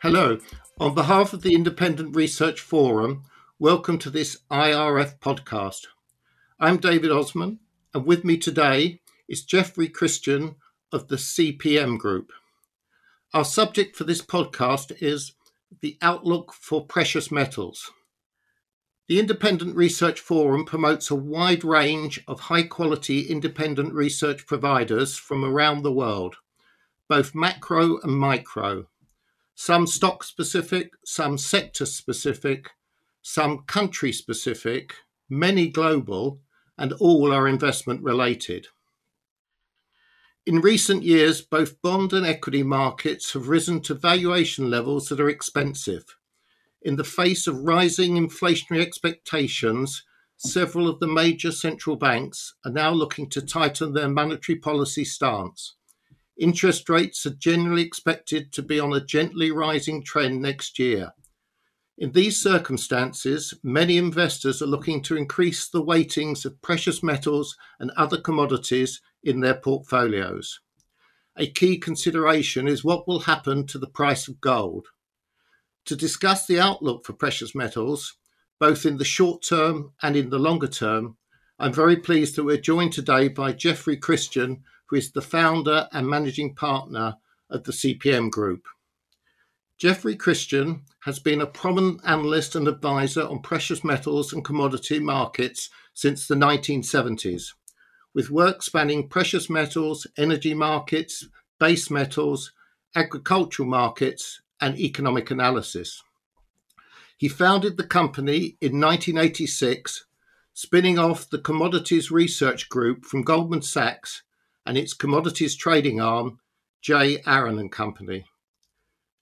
Hello. On behalf of the Independent Research Forum, welcome to this IRF podcast. I'm David Osman, and with me today is Jeffrey Christian of the CPM Group. Our subject for this podcast is the outlook for precious metals. The Independent Research Forum promotes a wide range of high quality independent research providers from around the world, both macro and micro some stock specific, some sector specific, some country specific, many global, and all are investment related. In recent years, both bond and equity markets have risen to valuation levels that are expensive. In the face of rising inflationary expectations, several of the major central banks are now looking to tighten their monetary policy stance. Interest rates are generally expected to be on a gently rising trend next year. In these circumstances, many investors are looking to increase the weightings of precious metals and other commodities in their portfolios. A key consideration is what will happen to the price of gold. To discuss the outlook for precious metals, both in the short term and in the longer term, I'm very pleased that we're joined today by Jeffrey Christian, who is the founder and managing partner of the CPM Group. Jeffrey Christian has been a prominent analyst and advisor on precious metals and commodity markets since the 1970s, with work spanning precious metals, energy markets, base metals, agricultural markets, and economic analysis. He founded the company in 1986, spinning off the Commodities Research Group from Goldman Sachs and its commodities trading arm, J. Aron and Company.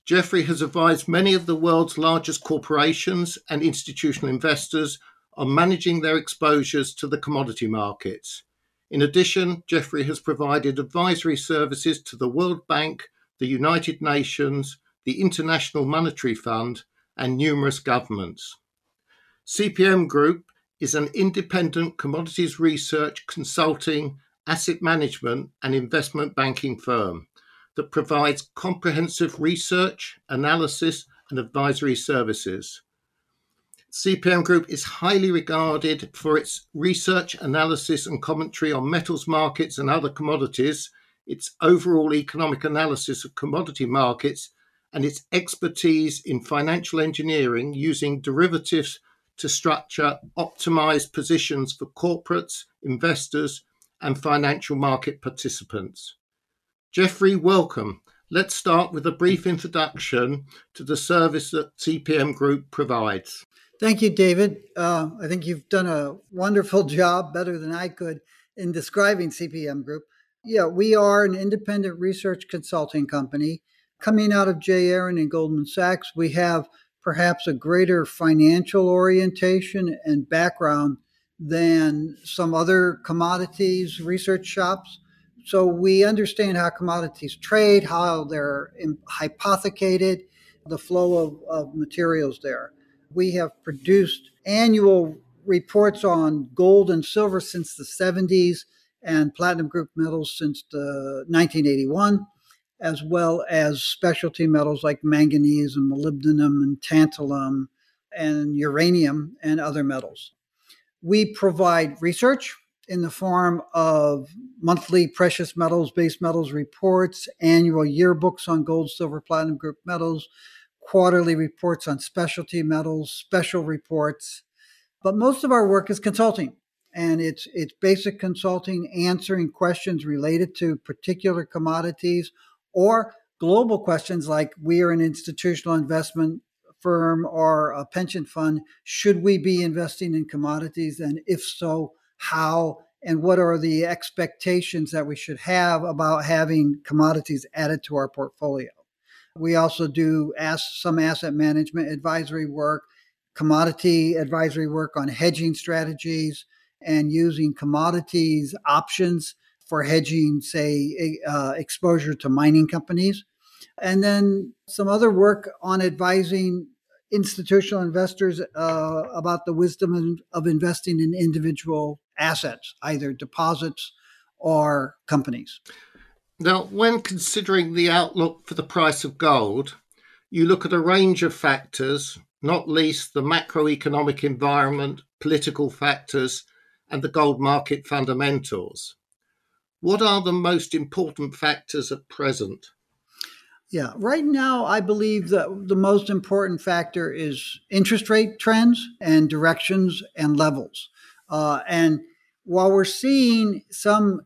Jeffrey has advised many of the world's largest corporations and institutional investors on managing their exposures to the commodity markets. In addition, Jeffrey has provided advisory services to the World Bank, the United Nations, the International Monetary Fund, and numerous governments. CPM Group is an independent commodities research, consulting, asset management and investment banking firm that provides comprehensive research, analysis, and advisory services. CPM Group is highly regarded for its research, analysis, and commentary on metals markets and other commodities, its overall economic analysis of commodity markets, and its expertise in financial engineering using derivatives to structure optimized positions for corporates, investors, and financial market participants. Jeffrey, welcome. Let's start with a brief introduction to the service that CPM Group provides. Thank you, David. Uh, I think you've done a wonderful job, better than I could, in describing CPM Group. Yeah, we are an independent research consulting company coming out of J. Aron and Goldman Sachs. We have perhaps a greater financial orientation and background than some other commodities research shops. So we understand how commodities trade, how they're hypothecated, the flow of, of materials there. We have produced annual reports on gold and silver since the 70s and platinum group metals since the 1981 as well as specialty metals like manganese and molybdenum and tantalum and uranium and other metals. We provide research in the form of monthly precious metals, base metals reports, annual yearbooks on gold, silver, platinum group metals, quarterly reports on specialty metals, special reports. But most of our work is consulting and it's it's basic consulting answering questions related to particular commodities or global questions like we are an institutional investment firm or a pension fund, should we be investing in commodities? And if so, how? And what are the expectations that we should have about having commodities added to our portfolio? We also do ask some asset management advisory work, commodity advisory work on hedging strategies, and using commodities options for hedging, say, uh, exposure to mining companies. And then some other work on advising institutional investors uh, about the wisdom of investing in individual assets, either deposits or companies. Now, when considering the outlook for the price of gold, You look at a range of factors, not least the macroeconomic environment, political factors, and the gold market fundamentals. What are the most important factors at present? Yeah, right now, I believe that the most important factor is interest rate trends and directions and levels. Uh, and while we're seeing some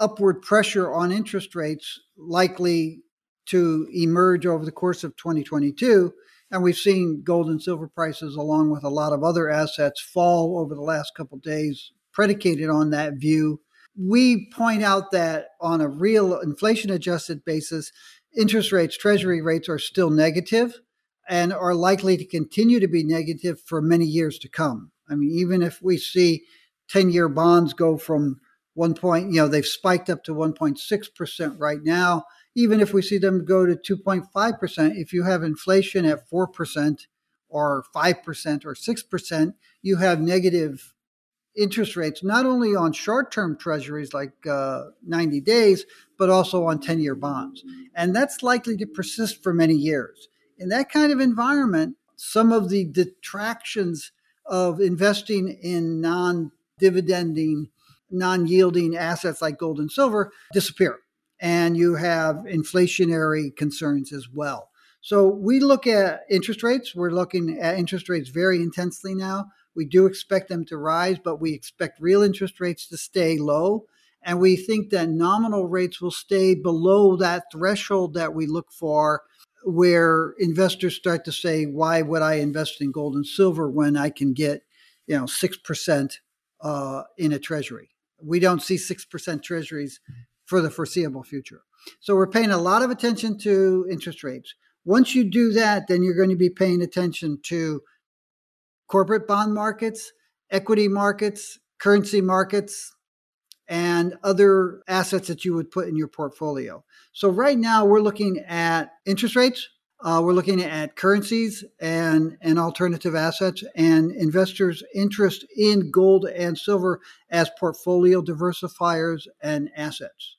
upward pressure on interest rates likely to emerge over the course of 2022, and we've seen gold and silver prices, along with a lot of other assets, fall over the last couple days, predicated on that view. We point out that on a real inflation adjusted basis, interest rates, treasury rates are still negative and are likely to continue to be negative for many years to come. I mean, even if we see 10 year bonds go from one point, you know, they've spiked up to 1.6% right now. Even if we see them go to 2.5%, if you have inflation at 4% or 5% or 6%, you have negative interest rates, not only on short term treasuries like uh, 90 days, but also on 10 year bonds. And that's likely to persist for many years. In that kind of environment, some of the detractions of investing in non dividending, non yielding assets like gold and silver disappear. And you have inflationary concerns as well. So we look at interest rates. We're looking at interest rates very intensely now. We do expect them to rise, but we expect real interest rates to stay low. And we think that nominal rates will stay below that threshold that we look for, where investors start to say, why would I invest in gold and silver when I can get, you know, 6% uh, in a treasury? We don't see 6% treasuries for the foreseeable future. So we're paying a lot of attention to interest rates. Once you do that, then you're going to be paying attention to corporate bond markets, equity markets, currency markets, and other assets that you would put in your portfolio. So, right now, we're looking at interest rates, uh, we're looking at currencies and, and alternative assets, and investors' interest in gold and silver as portfolio diversifiers and assets.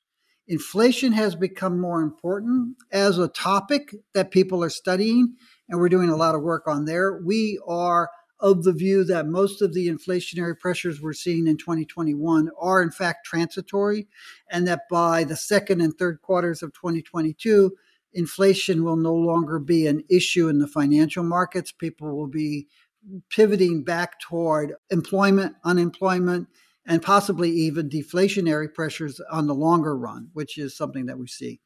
Inflation has become more important as a topic that people are studying, and we're doing a lot of work on there. We are of the view that most of the inflationary pressures we're seeing in 2021 are in fact transitory, and that by the second and third quarters of 2022, inflation will no longer be an issue in the financial markets. People will be pivoting back toward employment, unemployment, and possibly even deflationary pressures on the longer run, which is something that we see.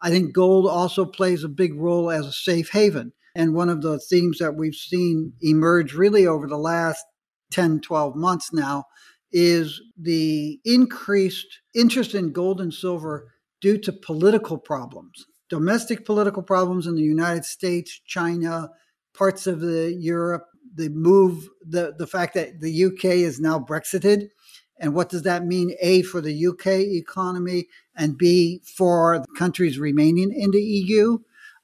I think gold also plays a big role as a safe haven. And one of the themes that we've seen emerge really over the last 10, 12 months now is the increased interest in gold and silver due to political problems, domestic political problems in the United States, China, parts of the Europe, the move, the, the fact that the UK is now Brexited. And what does that mean? A, for the UK economy, and B, for the countries remaining in the EU.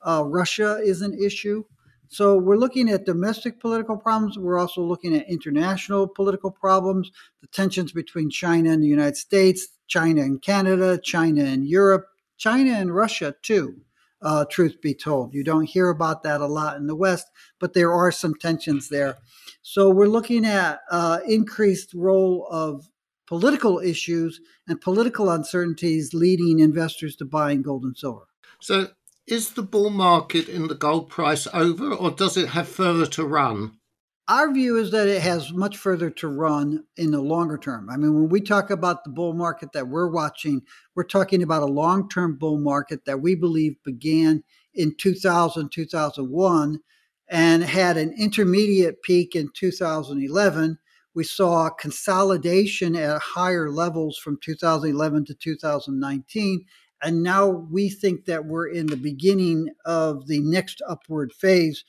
Uh, Russia is an issue. So we're looking at domestic political problems. We're also looking at international political problems, the tensions between China and the United States, China and Canada, China and Europe, China and Russia, too. Uh, truth be told, you don't hear about that a lot in the West, but there are some tensions there. So we're looking at uh, increased role of political issues and political uncertainties leading investors to buying gold and silver. So is the bull market in the gold price over, or does it have further to run? Our view is that it has much further to run in the longer term. I mean, when we talk about the bull market that we're watching, we're talking about a long term bull market that we believe began in 2000, 2001, and had an intermediate peak in 2011. We saw consolidation at higher levels from 2011 to 2019 and now we think that we're in the beginning of the next upward phase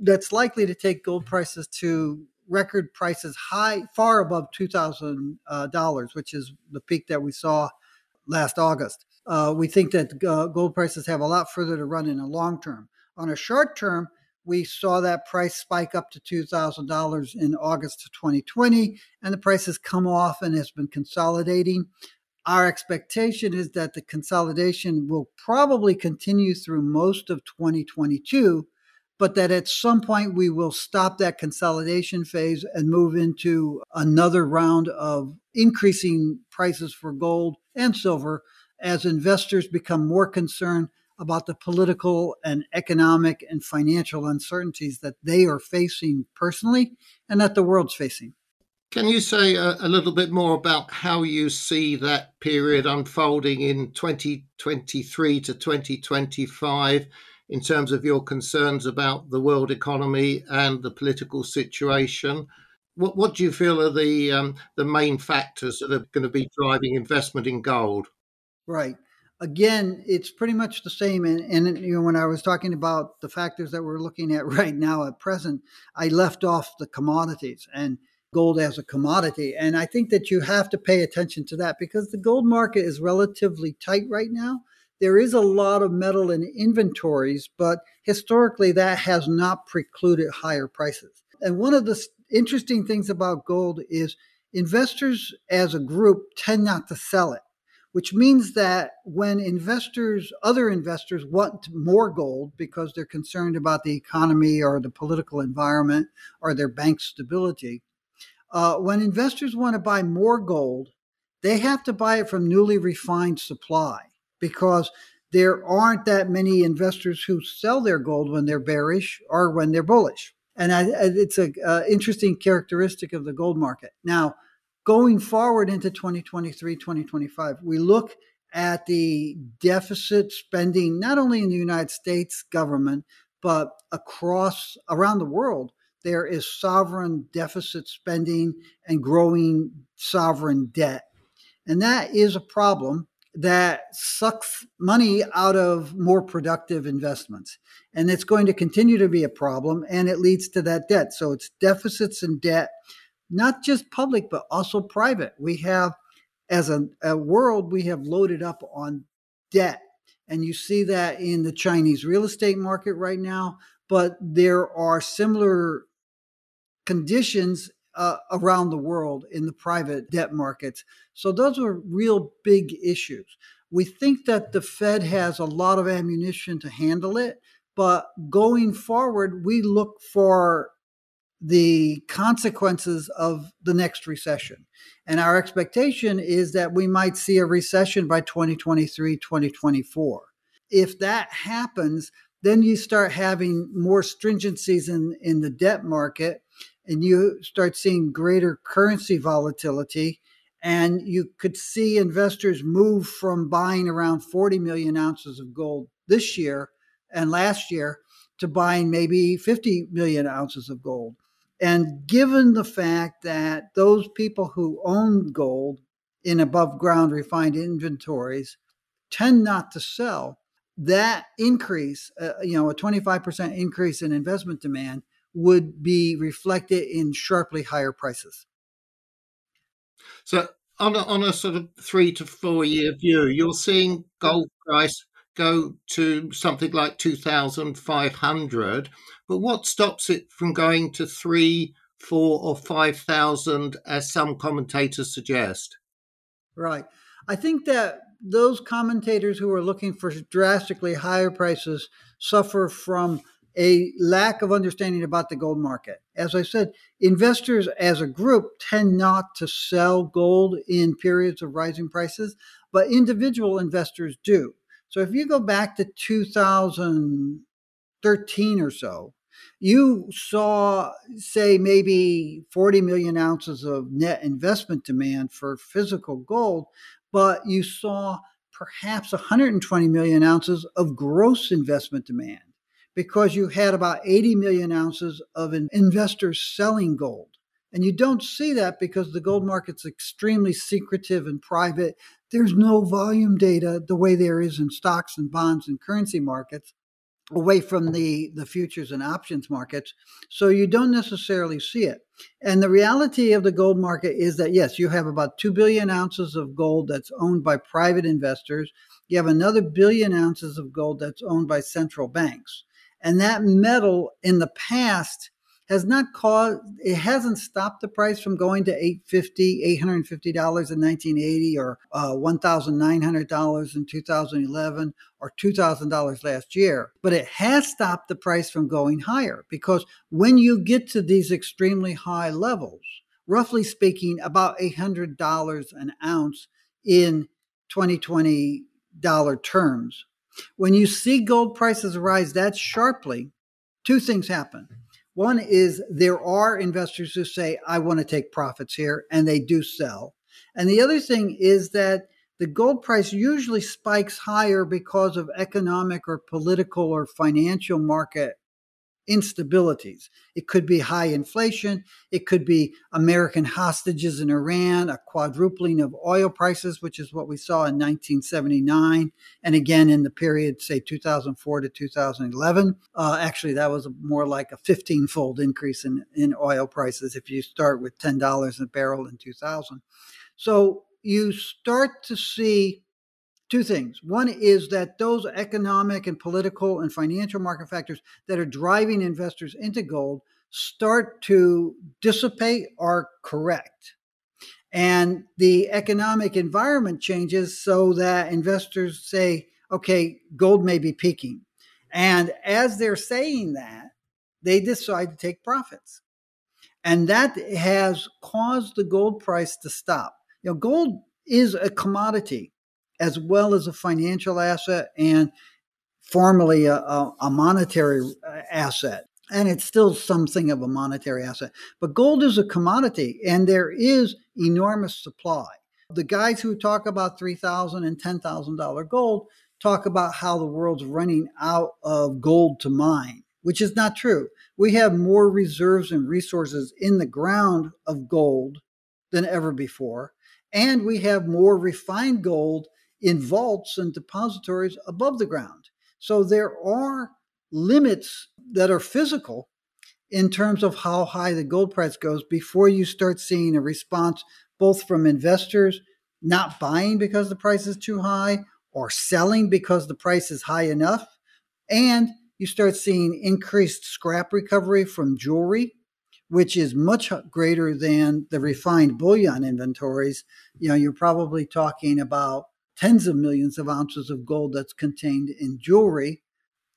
that's likely to take gold prices to record prices high, far above $2,000, uh, which is the peak that we saw last August. Uh, we think that uh, gold prices have a lot further to run in the long term. On a short term, we saw that price spike up to $2,000 in August of 2020, and the price has come off and has been consolidating our expectation is that the consolidation will probably continue through most of 2022, but that at some point we will stop that consolidation phase and move into another round of increasing prices for gold and silver as investors become more concerned about the political and economic and financial uncertainties that they are facing personally and that the world's facing. Can you say a, a, little bit more about how you see that period unfolding in 2023 to 2025 in terms of your concerns about the world economy and the political situation? What, what do you feel are the um, the main factors that are going to be driving investment in gold? Right. Again, it's pretty much the same. And, and you know, when I was talking about the factors that we're looking at right now at present, I left off the commodities and gold as a commodity. And I think that you have to pay attention to that because the gold market is relatively tight right now. There is a lot of metal in inventories, but historically that has not precluded higher prices. And one of the interesting things about gold is investors as a group tend not to sell it, which means that when investors, other investors want more gold because they're concerned about the economy or the political environment or their bank stability, uh, when investors want to buy more gold, they have to buy it from newly refined supply because there aren't that many investors who sell their gold when they're bearish or when they're bullish. And I, it's an interesting characteristic of the gold market. Now, going forward into 2023, 2025, we look at the deficit spending, not only in the United States government, but across around the world there is sovereign deficit spending and growing sovereign debt. And that is a problem that sucks money out of more productive investments. And it's going to continue to be a problem and it leads to that debt. So it's deficits and debt, not just public, but also private. We have, as a, a world, we have loaded up on debt. And you see that in the Chinese real estate market right now. But there are similar conditions uh, around the world in the private debt markets. So those are real big issues. We think that the Fed has a lot of ammunition to handle it, but going forward, we look for the consequences of the next recession. And our expectation is that we might see a recession by 2023, 2024. If that happens, then you start having more stringencies in, in the debt market and you start seeing greater currency volatility. And you could see investors move from buying around 40 million ounces of gold this year and last year to buying maybe 50 million ounces of gold. And given the fact that those people who own gold in above ground refined inventories tend not to sell, that increase, uh, you know, a 25% increase in investment demand would be reflected in sharply higher prices. So, on a, on a sort of three to four year view, you're seeing gold price go to something like 2,500. But what stops it from going to three, four, or 5,000, as some commentators suggest? Right. I think that those commentators who are looking for drastically higher prices suffer from a lack of understanding about the gold market. As I said, investors as a group tend not to sell gold in periods of rising prices, but individual investors do. So if you go back to 2013 or so, you saw, say, maybe 40 million ounces of net investment demand for physical gold, but you saw perhaps 120 million ounces of gross investment demand because you had about 80 million ounces of investors selling gold. And you don't see that because the gold market's extremely secretive and private. There's no volume data the way there is in stocks and bonds and currency markets away from the, the futures and options markets. So you don't necessarily see it. And the reality of the gold market is that, yes, you have about 2 billion ounces of gold that's owned by private investors. You have another billion ounces of gold that's owned by central banks. And that metal in the past has not caused it hasn't stopped the price from going to 850 $850 in 1980 or uh, $1900 in 2011 or $2000 last year. But it has stopped the price from going higher because when you get to these extremely high levels roughly speaking about $800 an ounce in 2020 dollar terms when you see gold prices rise that sharply two things happen one is there are investors who say, I want to take profits here, and they do sell. And the other thing is that the gold price usually spikes higher because of economic or political or financial market instabilities. It could be high inflation. It could be American hostages in Iran, a quadrupling of oil prices, which is what we saw in 1979. And again, in the period, say 2004 to 2011. Uh, actually, that was more like a 15 fold increase in, in oil prices if you start with $10 a barrel in 2000. So you start to see two things. One is that those economic and political and financial market factors that are driving investors into gold start to dissipate are correct. And the economic environment changes so that investors say, okay, gold may be peaking. And as they're saying that, they decide to take profits. And that has caused the gold price to stop. You know, gold is a commodity as well as a financial asset and formerly a, a, a monetary uh, asset and it's still something of a monetary asset. But gold is a commodity, and there is enormous supply. The guys who talk about $3,000 and $10,000 gold talk about how the world's running out of gold to mine, which is not true. We have more reserves and resources in the ground of gold than ever before, and we have more refined gold in vaults and depositories above the ground. So there are limits that are physical in terms of how high the gold price goes before you start seeing a response both from investors not buying because the price is too high or selling because the price is high enough. And you start seeing increased scrap recovery from jewelry, which is much greater than the refined bullion inventories. You know, you're probably talking about tens of millions of ounces of gold that's contained in jewelry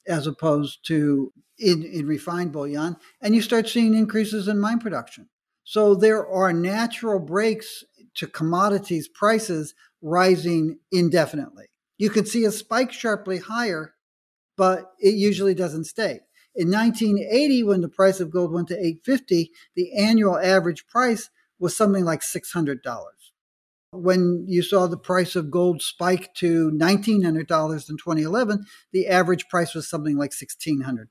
as opposed to in, in refined bullion, and you start seeing increases in mine production. So there are natural brakes to commodities prices rising indefinitely. You can see a spike sharply higher, but it usually doesn't stay. In 1980, when the price of gold went to 850, the annual average price was something like $600 when you saw the price of gold spike to $1,900 in 2011, the average price was something like $1,600.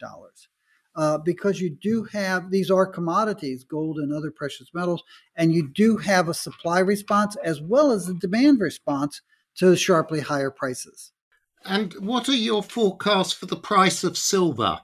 Uh, because you do have these are commodities, gold and other precious metals, and you do have a supply response as well as a demand response to sharply higher prices. And what are your forecasts for the price of silver?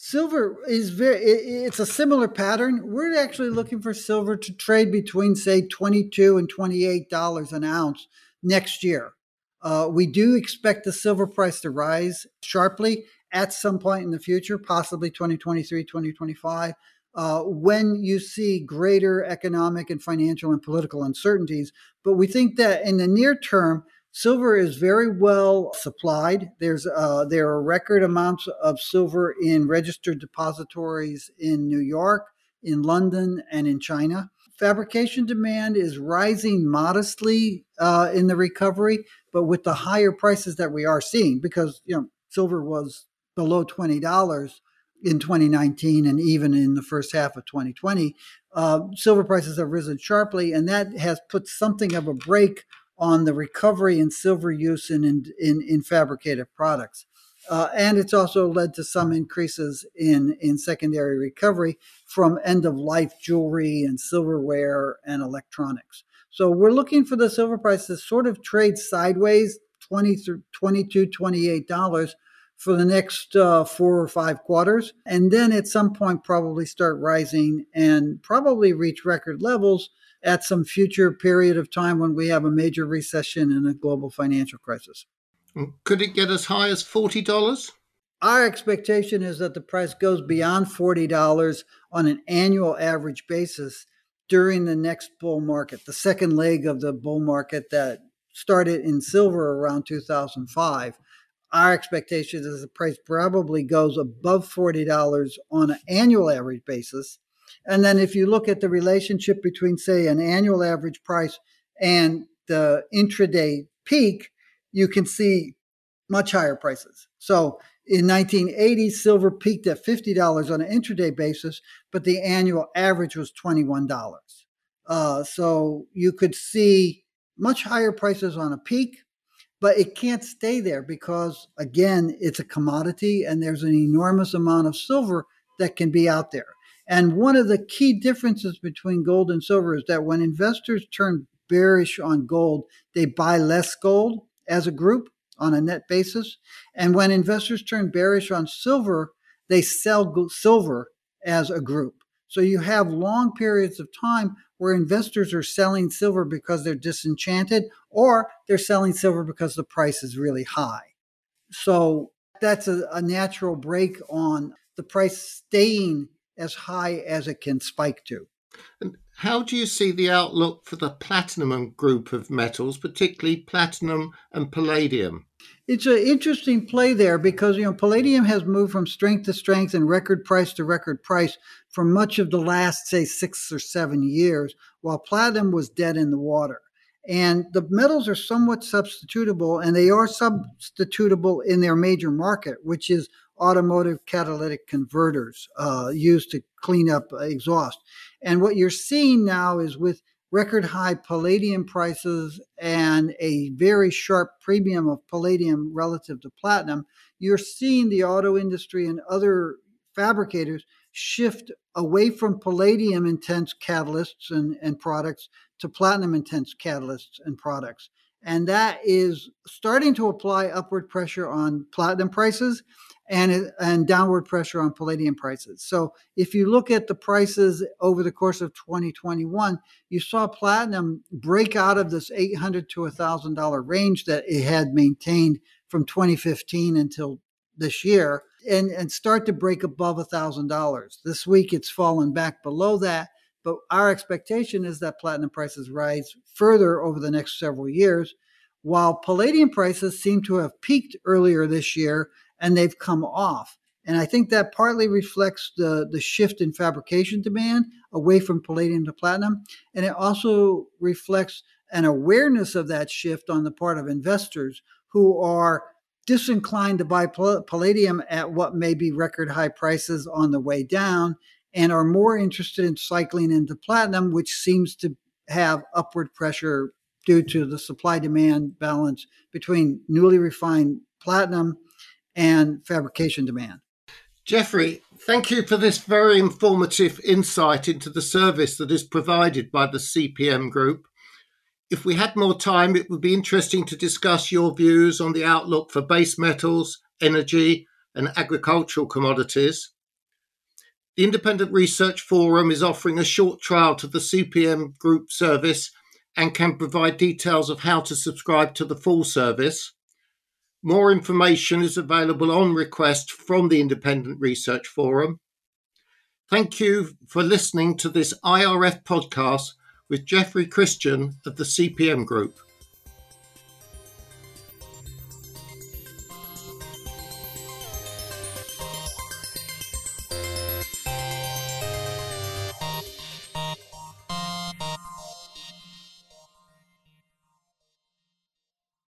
Silver is very, it's a similar pattern. We're actually looking for silver to trade between, say, 22 and $28 an ounce next year. Uh, we do expect the silver price to rise sharply at some point in the future, possibly 2023, 2025. Uh, when you see greater economic and financial and political uncertainties. But we think that in the near term, Silver is very well supplied. There's uh, there are record amounts of silver in registered depositories in New York, in London, and in China. Fabrication demand is rising modestly uh, in the recovery, but with the higher prices that we are seeing, because you know silver was below twenty dollars in 2019 and even in the first half of 2020, uh, silver prices have risen sharply, and that has put something of a brake on the recovery in silver use in, in, in, in fabricated products. Uh, and it's also led to some increases in, in secondary recovery from end of life jewelry and silverware and electronics. So we're looking for the silver price to sort of trade sideways, 20 through 22 $28 for the next uh, four or five quarters. And then at some point, probably start rising and probably reach record levels at some future period of time when we have a major recession and a global financial crisis. Mm, could it get as high as $40? our expectation is that the price goes beyond $40 on an annual average basis during the next bull market, the second leg of the bull market that started in silver around 2005. Our expectation is the price probably goes above $40 on an annual average basis. And then if you look at the relationship between, say, an annual average price and the intraday peak, you can see much higher prices. So in 1980, silver peaked at $50 on an intraday basis, but the annual average was $21. Uh, so you could see much higher prices on a peak, but it can't stay there because, again, it's a commodity and there's an enormous amount of silver that can be out there. And one of the key differences between gold and silver is that when investors turn bearish on gold, they buy less gold as a group on a net basis. And when investors turn bearish on silver, they sell silver as a group. So you have long periods of time where investors are selling silver because they're disenchanted or they're selling silver because the price is really high. So that's a, a natural brake on the price staying as high as it can spike to. And how do you see the outlook for the platinum group of metals, particularly platinum and palladium? It's an interesting play there because you know palladium has moved from strength to strength and record price to record price for much of the last say 6 or 7 years while platinum was dead in the water. And the metals are somewhat substitutable and they are substitutable in their major market which is automotive catalytic converters uh, used to clean up exhaust. And what you're seeing now is with record high palladium prices and a very sharp premium of palladium relative to platinum, you're seeing the auto industry and other fabricators shift away from palladium intense catalysts and, and products to platinum intense catalysts and products. And that is starting to apply upward pressure on platinum prices and, and downward pressure on palladium prices. So if you look at the prices over the course of 2021, you saw platinum break out of this 800 to $1,000 range that it had maintained from 2015 until this year and, and start to break above $1,000. This week it's fallen back below that, but our expectation is that platinum prices rise further over the next several years, while palladium prices seem to have peaked earlier this year and they've come off. And I think that partly reflects the, the shift in fabrication demand away from palladium to platinum. And it also reflects an awareness of that shift on the part of investors who are disinclined to buy palladium at what may be record high prices on the way down and are more interested in cycling into platinum, which seems to have upward pressure due to the supply demand balance between newly refined platinum and fabrication demand. Jeffrey, thank you for this very informative insight into the service that is provided by the CPM Group. If we had more time, it would be interesting to discuss your views on the outlook for base metals, energy, and agricultural commodities. The Independent Research Forum is offering a short trial to the CPM Group service and can provide details of how to subscribe to the full service. More information is available on request from the Independent Research Forum. Thank you for listening to this IRF podcast with Jeffrey Christian of the CPM Group.